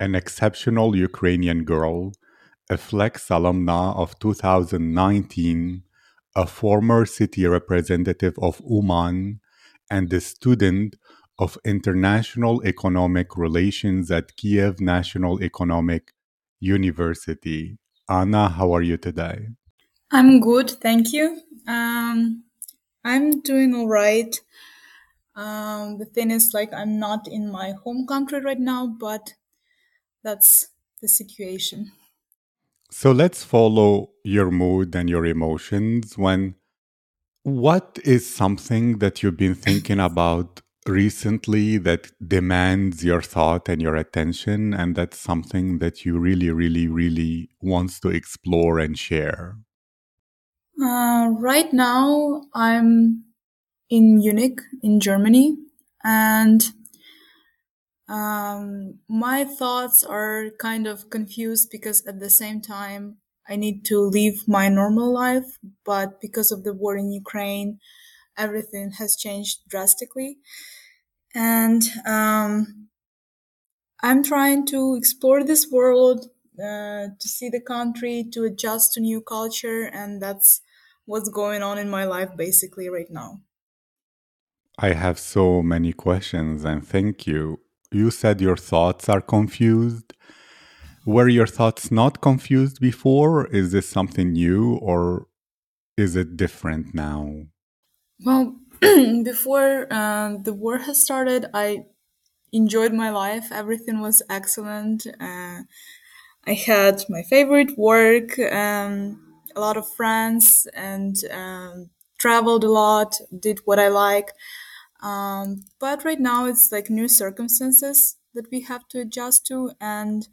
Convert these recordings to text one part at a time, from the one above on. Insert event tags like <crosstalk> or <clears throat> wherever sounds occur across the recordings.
an exceptional Ukrainian girl, a Flex alumna of 2019, a former city representative of Uman, and a student of international economic relations at Kiev National Economic University. Anna, how are you today? I'm good, thank you. Um, I'm doing all right. Um, the thing is, like, I'm not in my home country right now, but that's the situation. So let's follow your mood and your emotions when what is something that you've been thinking about recently that demands your thought and your attention and that's something that you really really really wants to explore and share uh, right now i'm in munich in germany and um, my thoughts are kind of confused because at the same time i need to live my normal life but because of the war in ukraine everything has changed drastically and um, I'm trying to explore this world, uh, to see the country, to adjust to new culture, and that's what's going on in my life basically right now. I have so many questions, and thank you. You said your thoughts are confused. Were your thoughts not confused before? Is this something new, or is it different now? Well, <clears throat> before uh, the war has started, I enjoyed my life. Everything was excellent. Uh, I had my favorite work, um, a lot of friends, and um, traveled a lot. Did what I like. Um, but right now, it's like new circumstances that we have to adjust to, and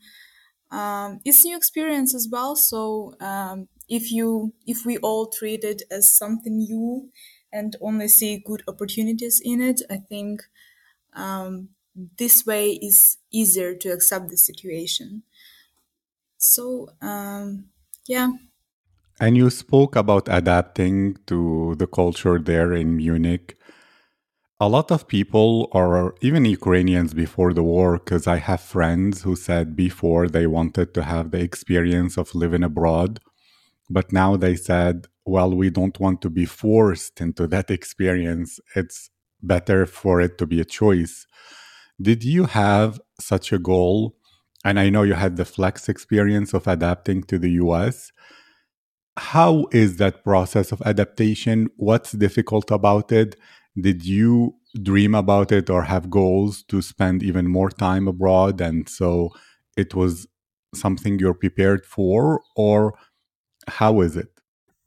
um, it's new experience as well. So um, if you if we all treat it as something new and only see good opportunities in it, I think um, this way is easier to accept the situation. So, um, yeah. And you spoke about adapting to the culture there in Munich. A lot of people, or even Ukrainians before the war, because I have friends who said before they wanted to have the experience of living abroad, but now they said, well, we don't want to be forced into that experience. It's better for it to be a choice. Did you have such a goal? And I know you had the flex experience of adapting to the US. How is that process of adaptation? What's difficult about it? Did you dream about it or have goals to spend even more time abroad? And so it was something you're prepared for? Or how is it?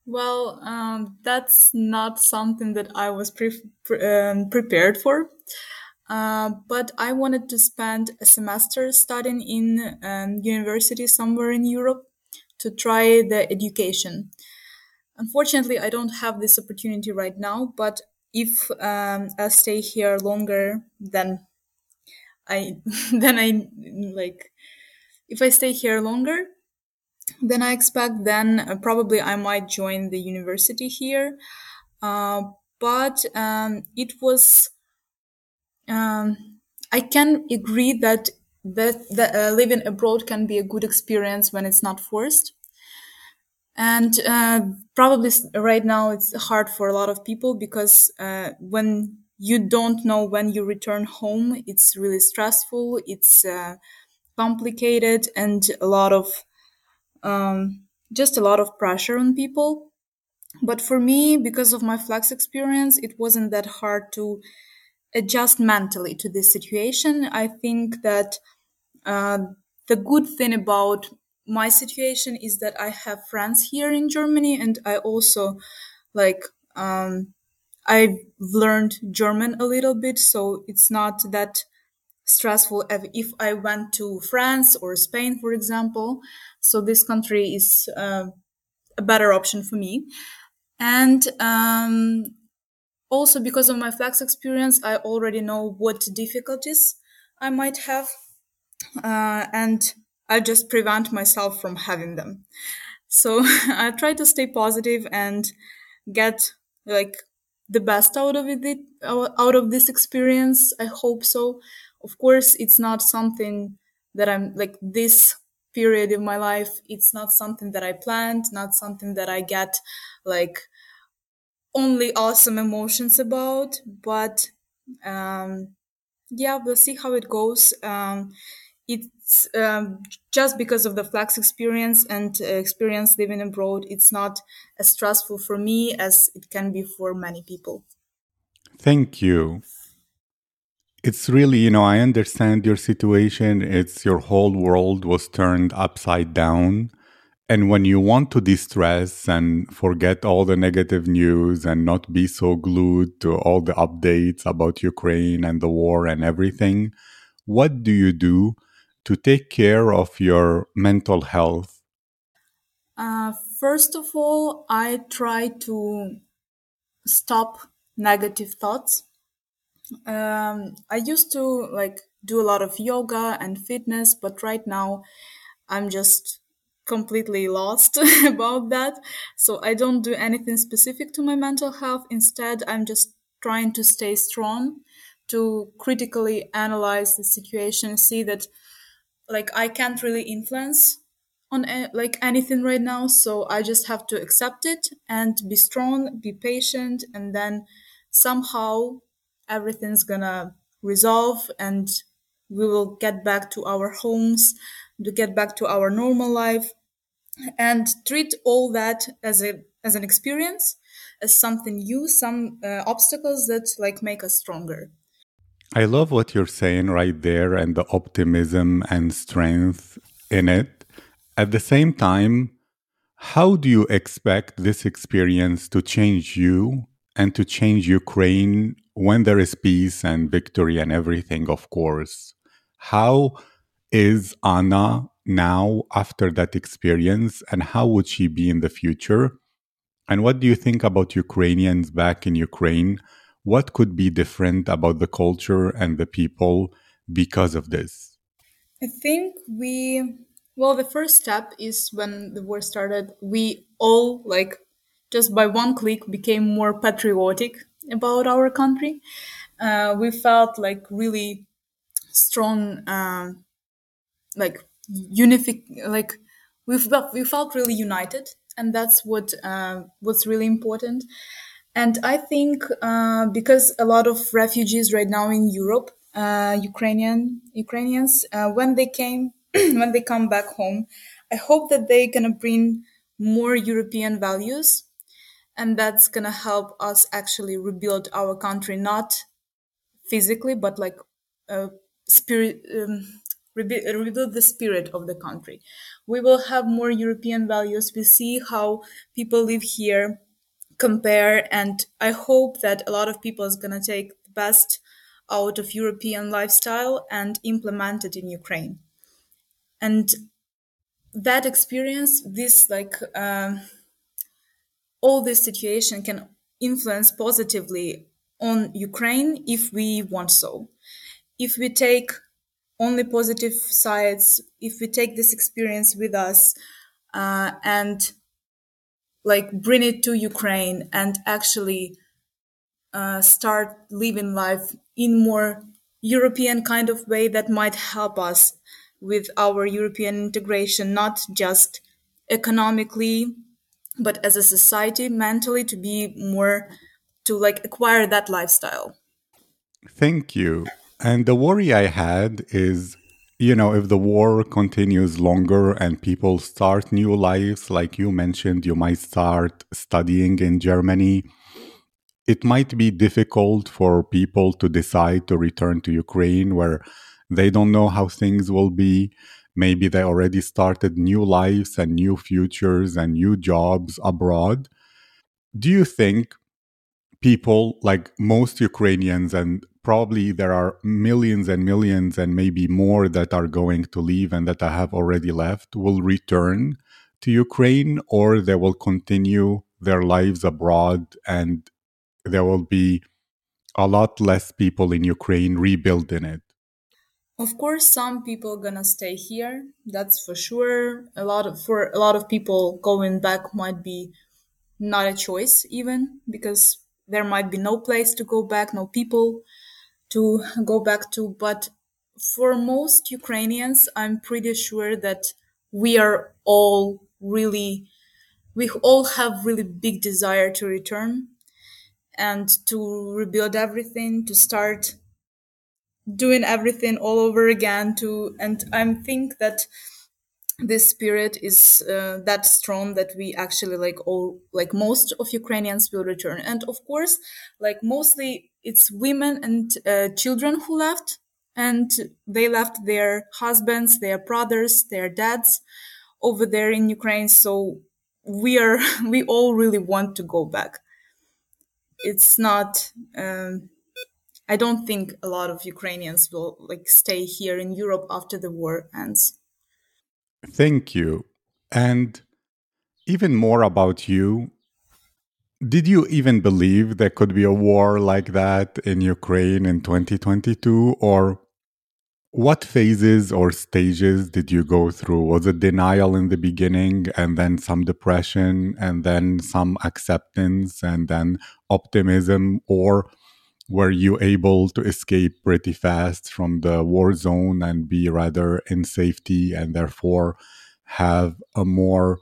Well, um, that's not something that I was pre- pre- um, prepared for. Uh, but I wanted to spend a semester studying in um, university somewhere in Europe to try the education. Unfortunately, I don't have this opportunity right now, but if um, I stay here longer, then I <laughs> then I like if I stay here longer, then I expect then uh, probably I might join the university here. Uh, but um, it was um, I can agree that that, that uh, living abroad can be a good experience when it's not forced. And uh, probably right now it's hard for a lot of people because uh, when you don't know when you return home, it's really stressful. It's uh, complicated and a lot of um, just a lot of pressure on people. But for me, because of my flex experience, it wasn't that hard to adjust mentally to this situation. I think that uh, the good thing about my situation is that I have friends here in Germany, and I also like um, I've learned German a little bit, so it's not that stressful if I went to France or Spain, for example. So this country is uh, a better option for me. And um, also because of my flex experience, I already know what difficulties I might have, uh, and I just prevent myself from having them. So <laughs> I try to stay positive and get like the best out of it out of this experience. I hope so. Of course, it's not something that I'm like this period in my life. It's not something that I planned, not something that I get like only awesome emotions about. But um, yeah, we'll see how it goes. Um, it's um, just because of the flex experience and uh, experience living abroad. It's not as stressful for me as it can be for many people. Thank you. It's really, you know, I understand your situation. It's your whole world was turned upside down. And when you want to distress and forget all the negative news and not be so glued to all the updates about Ukraine and the war and everything, what do you do to take care of your mental health? Uh, first of all, I try to stop negative thoughts. Um, I used to like do a lot of yoga and fitness, but right now I'm just completely lost <laughs> about that. So I don't do anything specific to my mental health. Instead, I'm just trying to stay strong, to critically analyze the situation, see that like I can't really influence on like anything right now so i just have to accept it and be strong be patient and then somehow everything's gonna resolve and we will get back to our homes to get back to our normal life and treat all that as a as an experience as something new some uh, obstacles that like make us stronger I love what you're saying right there and the optimism and strength in it. At the same time, how do you expect this experience to change you and to change Ukraine when there is peace and victory and everything, of course? How is Anna now after that experience and how would she be in the future? And what do you think about Ukrainians back in Ukraine? What could be different about the culture and the people because of this? I think we, well, the first step is when the war started, we all, like, just by one click, became more patriotic about our country. Uh, we felt like really strong, um, like, unific, like, we felt, we felt really united. And that's what uh, was really important. And I think uh, because a lot of refugees right now in Europe, uh, Ukrainian Ukrainians, uh, when they came, <clears throat> when they come back home, I hope that they're gonna bring more European values, and that's gonna help us actually rebuild our country, not physically, but like uh, spirit. Um, rebuild the spirit of the country. We will have more European values. We see how people live here compare and i hope that a lot of people is going to take the best out of european lifestyle and implement it in ukraine. And that experience this like uh, all this situation can influence positively on ukraine if we want so. If we take only positive sides if we take this experience with us uh, and like bring it to Ukraine and actually uh, start living life in more European kind of way that might help us with our European integration, not just economically, but as a society, mentally, to be more to like acquire that lifestyle. Thank you. And the worry I had is you know, if the war continues longer and people start new lives, like you mentioned, you might start studying in Germany. It might be difficult for people to decide to return to Ukraine where they don't know how things will be. Maybe they already started new lives and new futures and new jobs abroad. Do you think people like most Ukrainians, and probably there are millions and millions and maybe more that are going to leave and that have already left, will return to Ukraine or they will continue their lives abroad and there will be a lot less people in Ukraine rebuilding it. Of course, some people gonna stay here. That's for sure. A lot of for a lot of people, going back might be not a choice even because there might be no place to go back, no people to go back to. But for most Ukrainians, I'm pretty sure that we are all really, we all have really big desire to return and to rebuild everything, to start doing everything all over again. To and I think that this spirit is uh, that strong that we actually like all like most of ukrainians will return. And of course like mostly it's women and uh, children who left and they left their husbands their brothers their dads over there in ukraine. So we are <laughs> we all really want to go back. It's not um, i don't think a lot of ukrainians will like stay here in europe after the war ends Thank you. And even more about you. Did you even believe there could be a war like that in Ukraine in 2022? Or what phases or stages did you go through? Was it denial in the beginning and then some depression and then some acceptance and then optimism? Or were you able to escape pretty fast from the war zone and be rather in safety and therefore have a more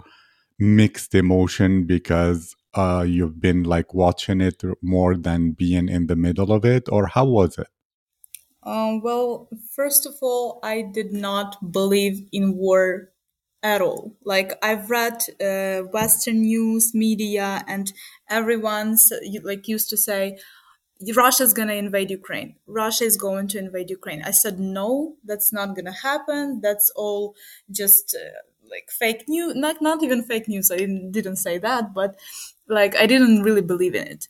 mixed emotion because uh, you've been like watching it more than being in the middle of it or how was it? Um, well first of all i did not believe in war at all. Like i've read uh, western news media and everyone's like used to say Russia's gonna invade Ukraine. Russia is going to invade Ukraine. I said no, that's not gonna happen. That's all just uh, like fake news. Not not even fake news. I didn't, didn't say that, but like I didn't really believe in it.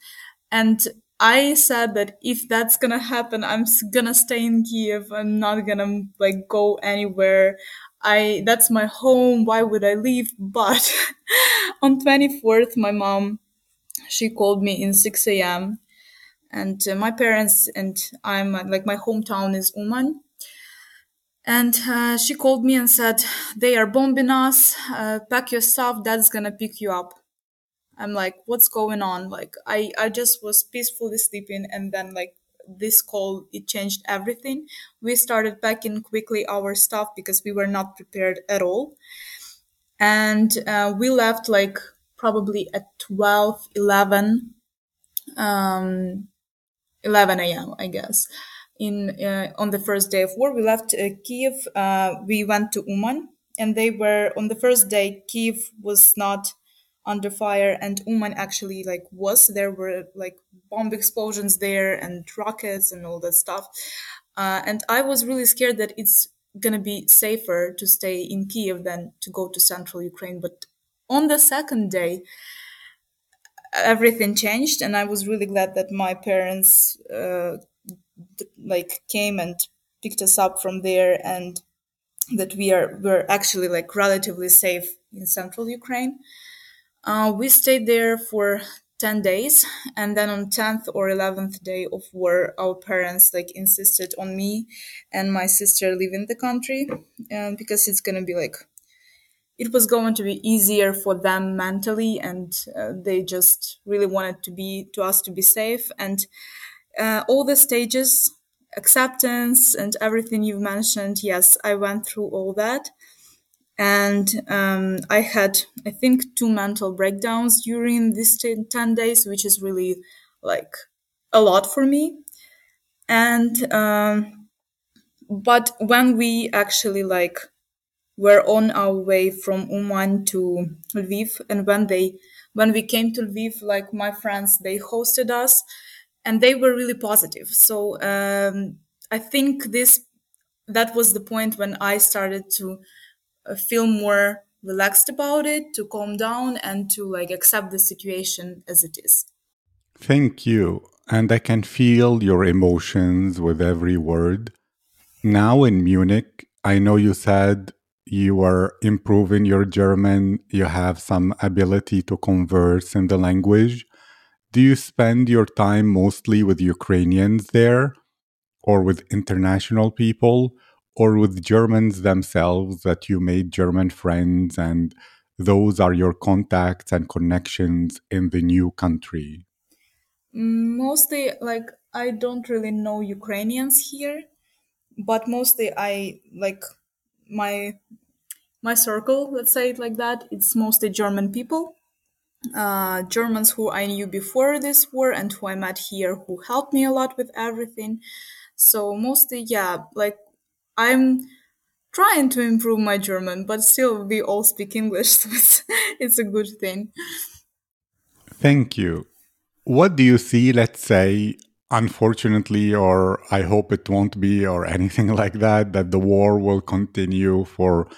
And I said that if that's gonna happen, I'm gonna stay in Kiev. I'm not gonna like go anywhere. I that's my home. Why would I leave? But <laughs> on 24th, my mom she called me in 6 a.m and uh, my parents and I'm uh, like my hometown is Uman. And uh, she called me and said, They are bombing us. Uh, pack your stuff. Dad's gonna pick you up. I'm like, What's going on? Like, I, I just was peacefully sleeping. And then, like, this call, it changed everything. We started packing quickly our stuff because we were not prepared at all. And uh, we left like probably at 12, 11. Um, 11 a.m. I guess. In uh, on the first day of war, we left uh, Kiev. Uh, we went to Uman, and they were on the first day. Kiev was not under fire, and Uman actually like was. There were like bomb explosions there and rockets and all that stuff. Uh, and I was really scared that it's gonna be safer to stay in Kiev than to go to central Ukraine. But on the second day, everything changed and i was really glad that my parents uh, like came and picked us up from there and that we are we're actually like relatively safe in central ukraine. Uh, we stayed there for 10 days and then on 10th or 11th day of war our parents like insisted on me and my sister leaving the country um, because it's gonna be like it was going to be easier for them mentally and uh, they just really wanted to be to us to be safe. And uh, all the stages acceptance and everything you've mentioned yes i went through all that. And um, i had i think two mental breakdowns during these 10 days which is really like a lot for me. And um, but when we actually like were on our way from Uman to Lviv. And when they, when we came to Lviv, like my friends, they hosted us and they were really positive. So, um, I think this, that was the point when I started to uh, feel more relaxed about it, to calm down and to like accept the situation as it is. Thank you. And I can feel your emotions with every word. Now in Munich, I know you said you are improving your German, you have some ability to converse in the language. Do you spend your time mostly with Ukrainians there, or with international people, or with Germans themselves that you made German friends and those are your contacts and connections in the new country? Mostly, like, I don't really know Ukrainians here, but mostly I like my my circle, let's say it like that. It's mostly German people. Uh, Germans who I knew before this war and who I met here who helped me a lot with everything. So mostly, yeah, like I'm trying to improve my German, but still we all speak English, <laughs> so it's, it's a good thing. Thank you. What do you see, let's say, unfortunately, or I hope it won't be, or <laughs> anything like that, that the war will continue for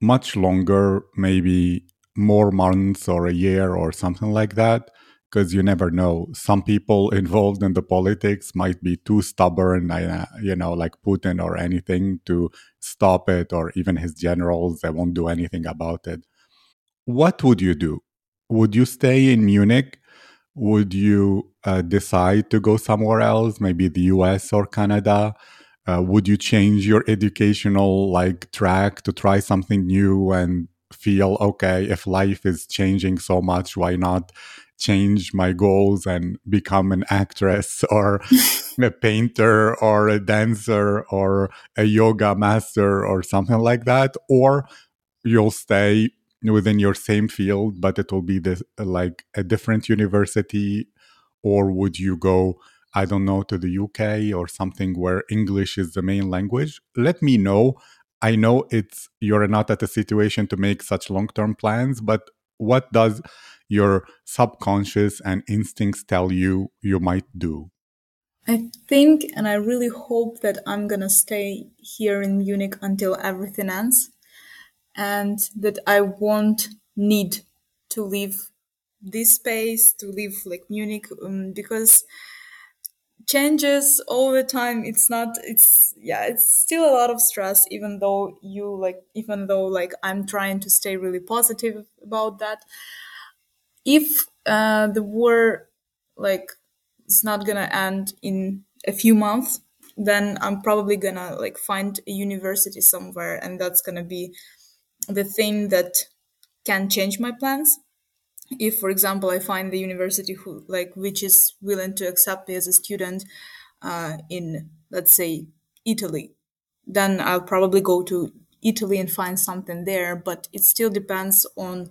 much longer, maybe more months or a year or something like that? Because you never know. Some people <laughs> involved in the politics might be too stubborn, uh, you know, like Putin or anything to stop it, or even his generals, they won't do anything about it. What would you do? Would you stay in Munich? Would you uh, decide to go somewhere else, maybe the US or Canada? Uh, would you change your educational like track to try something new and feel okay if life is changing so much why not change my goals and become an actress <laughs> or a <laughs> painter or a dancer or a yoga master or something like that or you'll stay within your same field but it will be this like a different university or would you go I don't know, to the UK or something where English is the main language, let me know. I know it's you're not at a situation to make such long-term plans, but what does your subconscious and instincts tell you you might do? I think and I really hope that I'm gonna stay here in Munich until everything ends and that I won't need to leave this space to leave like Munich um, because changes all the time it's not it's yeah it's still a lot of stress even though you like even though like i'm trying to stay really positive about that. If uh, the war like is not gonna end in a few months then i'm probably gonna like find a university somewhere and that's gonna be the thing that can change my plans if for example i find the university who like which is willing to accept me as a student uh, in let's say italy then i'll probably go to italy and find something there but it still depends on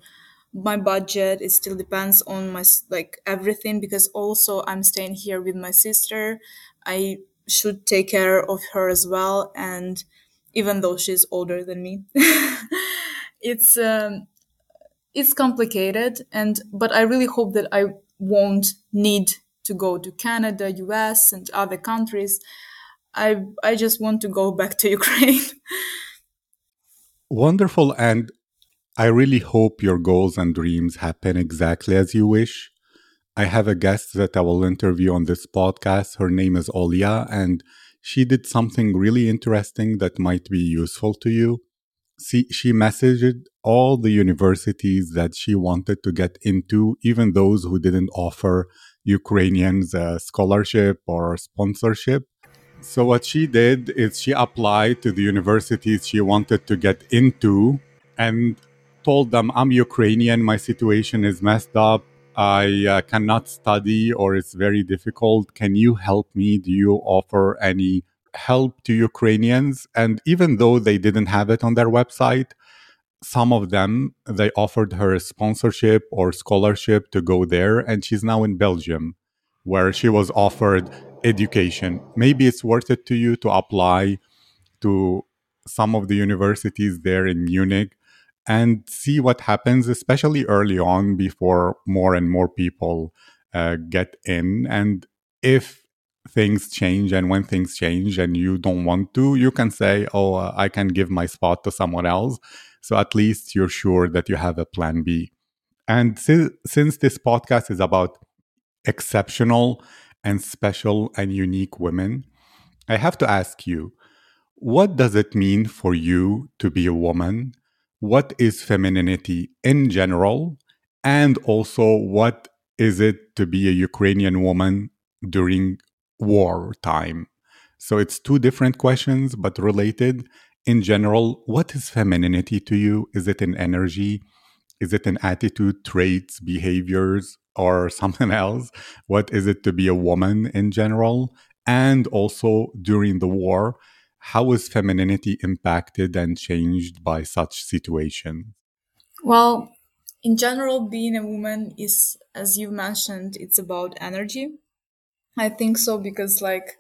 my budget it still depends on my like everything because also i'm staying here with my sister. I should take care of her as well and even though she's older than me <laughs> it's um it's complicated and but i really hope that i won't need to go to canada us and other countries. I i just want to go <laughs> back to ukraine. Wonderful and i really hope your goals and dreams happen exactly as you wish. I have a guest that i will interview on this podcast. Her name is olia and she did something really interesting that might be useful to you. See, she messaged all the universities that she wanted to get into, even those who didn't offer Ukrainians a scholarship or sponsorship. So, what she did is she applied to the universities she wanted to get into and told them, I'm Ukrainian, my situation is messed up. I uh, cannot study or it's very difficult. Can you help me? Do you offer any help to Ukrainians. And even though they didn't have it on their website, some of them they offered her a sponsorship or scholarship to go there and she's now in belgium where she was offered education. Maybe it's worth it to you to apply to some of the universities there in munich and see what happens especially early on before more and more people uh, get in. And if things change and when things change and you don't want to you can say oh uh, i can give my spot to someone else so at least you're sure that you have a plan b and si- since this podcast is about exceptional and special and unique women. I have to ask you, what does it mean for you to be a woman? What is femininity in general? And also, what is it to be a Ukrainian woman during war time? So it's two different questions, but related. In general, what is femininity to you? Is it an energy? Is it an attitude, traits, behaviors, or <laughs> something else? What is it to be a woman in general? And also during the war, how is femininity impacted and changed by such situations? Well, in general, being a woman is, as you mentioned, it's about energy. I think so because, like,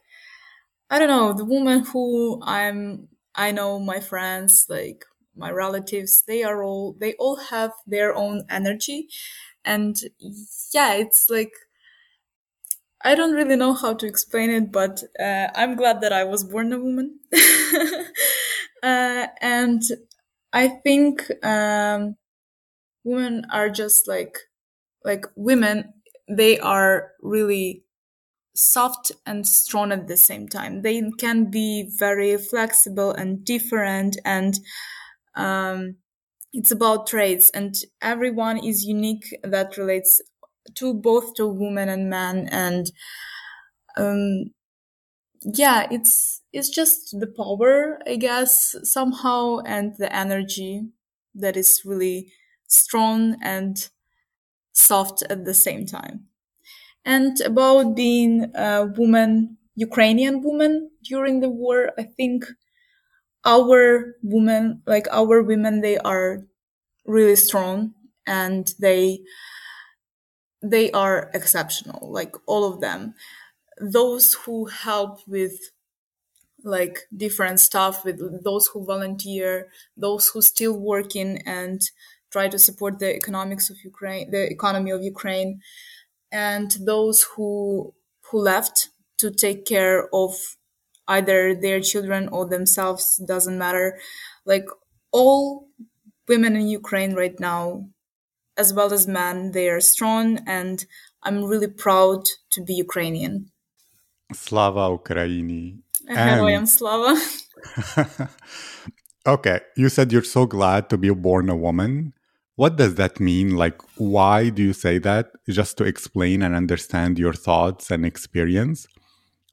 I don't know, the woman who I'm, I know my friends, like my relatives, they are all, they all have their own energy. And yeah, it's like, I don't really know how to explain it, but uh, I'm glad that I was born a woman. <laughs> uh, and I think um, women are just like like women. They are really soft and strong at the same time. They can be very flexible and different, and um, it's about traits. And everyone is unique that relates to both to women and men and um yeah it's it's just the power i guess somehow and the energy that is really strong and soft at the same time and about being a uh, woman ukrainian woman during the war i think our women like our women they are really strong and they they are exceptional, like all of them. Those who help with like different stuff, with those who volunteer, those who still working and try to support the economics of Ukraine, the economy of Ukraine, and those who who left to take care of either their children or themselves doesn't matter. Like all women in ukraine right now as well as men they are strong and i'm really proud to be ukrainian. Slava ukraini i and... slava <laughs> okay you said you're so glad to be born a woman. What does that mean? Like, why do you say that? Just to explain and understand your thoughts and experience,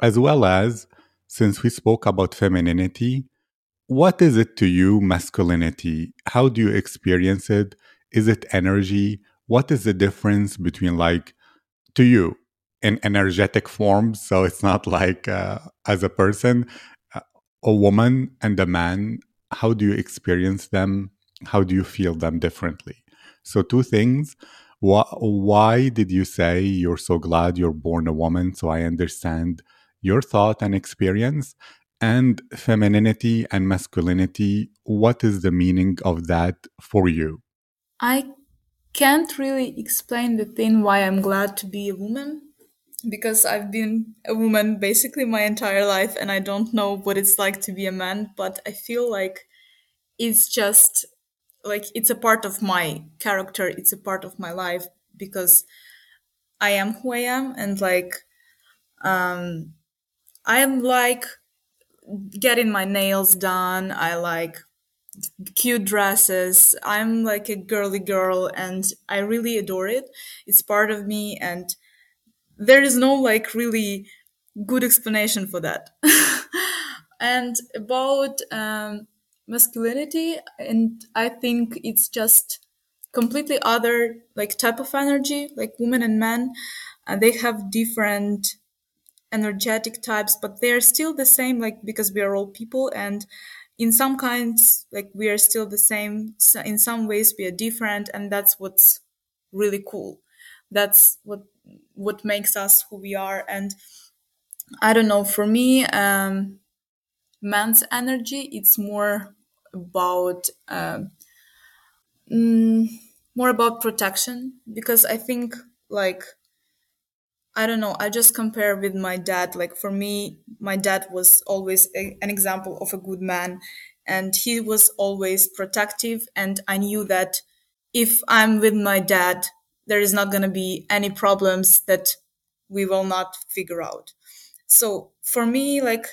as well as since we spoke about femininity, what is it to you, masculinity? How do you experience it? is it energy what is the difference between like to you in energetic forms so it's not like uh, as a person uh, a woman and a man how do you experience them how do you feel them differently? So two things. Why, why did you say you're so glad you're born a woman so i understand your thought and experience? And femininity and masculinity what is the meaning of that for you? I can't really explain the thing why I'm glad to be a woman because I've been a woman basically my entire life and I don't know what it's like to be a man, but I feel like it's just like it's a part of my character, it's a part of my life because I am who I am and like um I am like getting my nails done, I like cute dresses. I'm like a girly girl and I really adore it. It's part of me and there is no like really good explanation for that. <laughs> and about um, masculinity, and I think it's just completely other like type of energy, like women and men, and they have different energetic types, but they're still the same, like because we are all people and in some kinds like we are still the same. So in some ways we are different and that's what's really cool. That's what what makes us who we are and i don't know for me um man's energy it's more about um, mm, more about protection because i think like I don't know. I just compare with my dad. Like for me, my dad was always a, an example of a good man and he was always protective. And I knew that if I'm with my dad, there is not going to be any problems that we will not figure out. So for me, like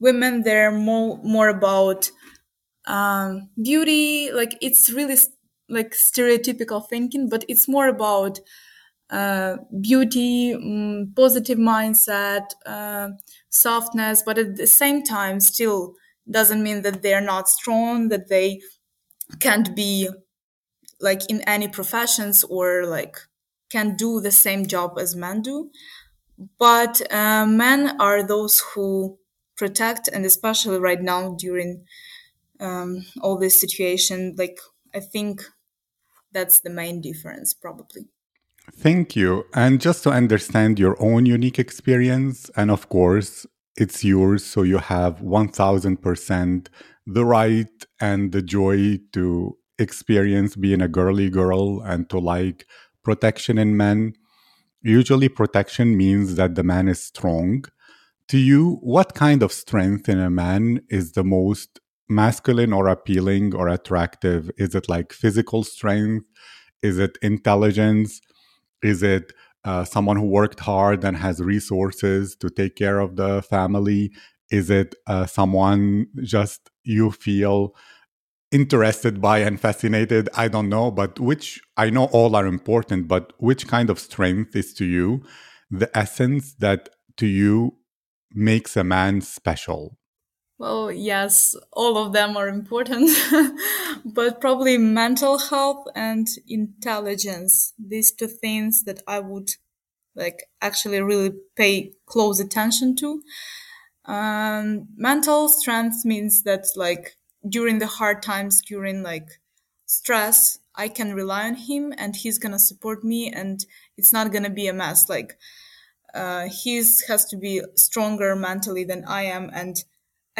women, they're more more about um, beauty. Like it's really like stereotypical thinking, but it's more about uh, beauty, um, positive mindset, uh, softness, but at the same time, still doesn't mean that they're not strong, that they can't be like in any professions or like can do the same job as men do. But uh, men are those who protect, and especially right now during um, all this situation, like I think that's the main difference, probably. Thank you. And just to understand your own unique experience, and of course, it's yours, so you have 1000% the right and the joy to experience being a girly girl and to like protection in men. Usually, protection means that the man is strong. To you, what kind of strength in a man is the most masculine or appealing or attractive? Is it like physical strength? Is it intelligence? Is it uh, someone who worked hard and has resources to take care of the family? Is it uh, someone just you feel interested by and fascinated? I don't know, but which I know all are important, but which kind of strength is to you the essence that to you makes a man special? Well, yes, all of them are important, <laughs> but probably mental health and intelligence. These two things that I would like actually really pay close attention to. Um, mental strength means that like during the hard times, during like stress, I can rely on him and he's gonna support me and it's not gonna be a mess. Like, uh, he's has to be stronger mentally than I am and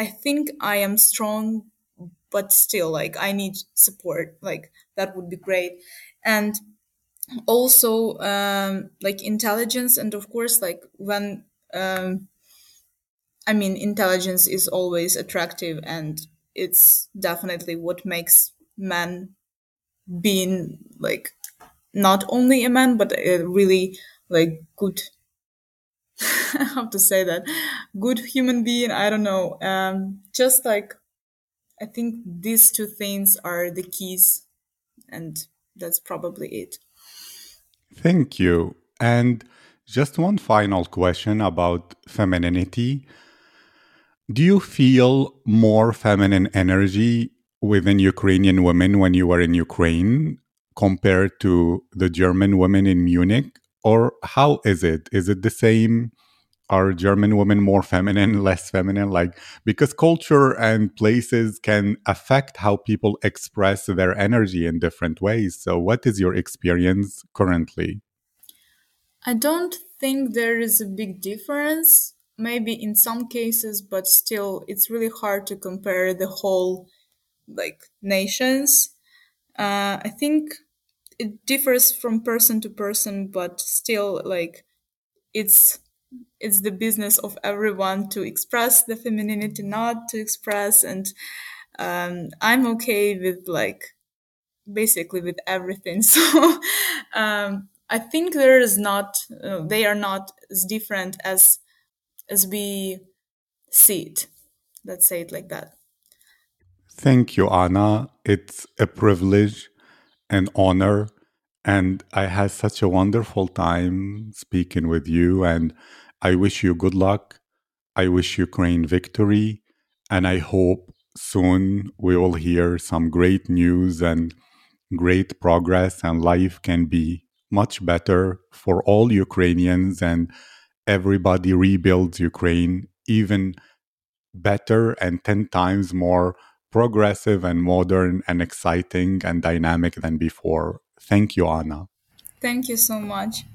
I think I am strong, but still, like, I need support. Like, that would be great. And also, um, like, intelligence. And of course, like, when, um, I mean, intelligence is always attractive and it's definitely what makes men being like not only a man but a really like good <laughs> how to say that? Good human being i don't know. Um just like i think these two things are the keys and that's probably it. Thank you. And just one final question about femininity. Do you feel more feminine energy within ukrainian women when you were in ukraine compared to the german women in munich or how is it? Is it the same? Are german women more feminine <laughs> less feminine? Like because culture and places can affect how people express their energy in different ways. So what is your experience currently? I don't think there is a big difference maybe in some cases but still it's really hard to compare the whole like nations. Uh, i think it differs from person to person but still like it's it's the business of everyone to express the femininity not to express and um, i'm okay with like basically with everything. <laughs> So um, i think there is not uh, they are not as different as as we see it. Let's say it like that. Thank you anna. It's a privilege and honor and I had such a wonderful time speaking with you. And I wish you good luck. I wish Ukraine victory. And I hope soon we will hear some great news and great progress, and life can be much better for all Ukrainians. And everybody rebuilds Ukraine even better and 10 times more progressive and modern and exciting and dynamic than before. Thank you, Anna. Thank you so much.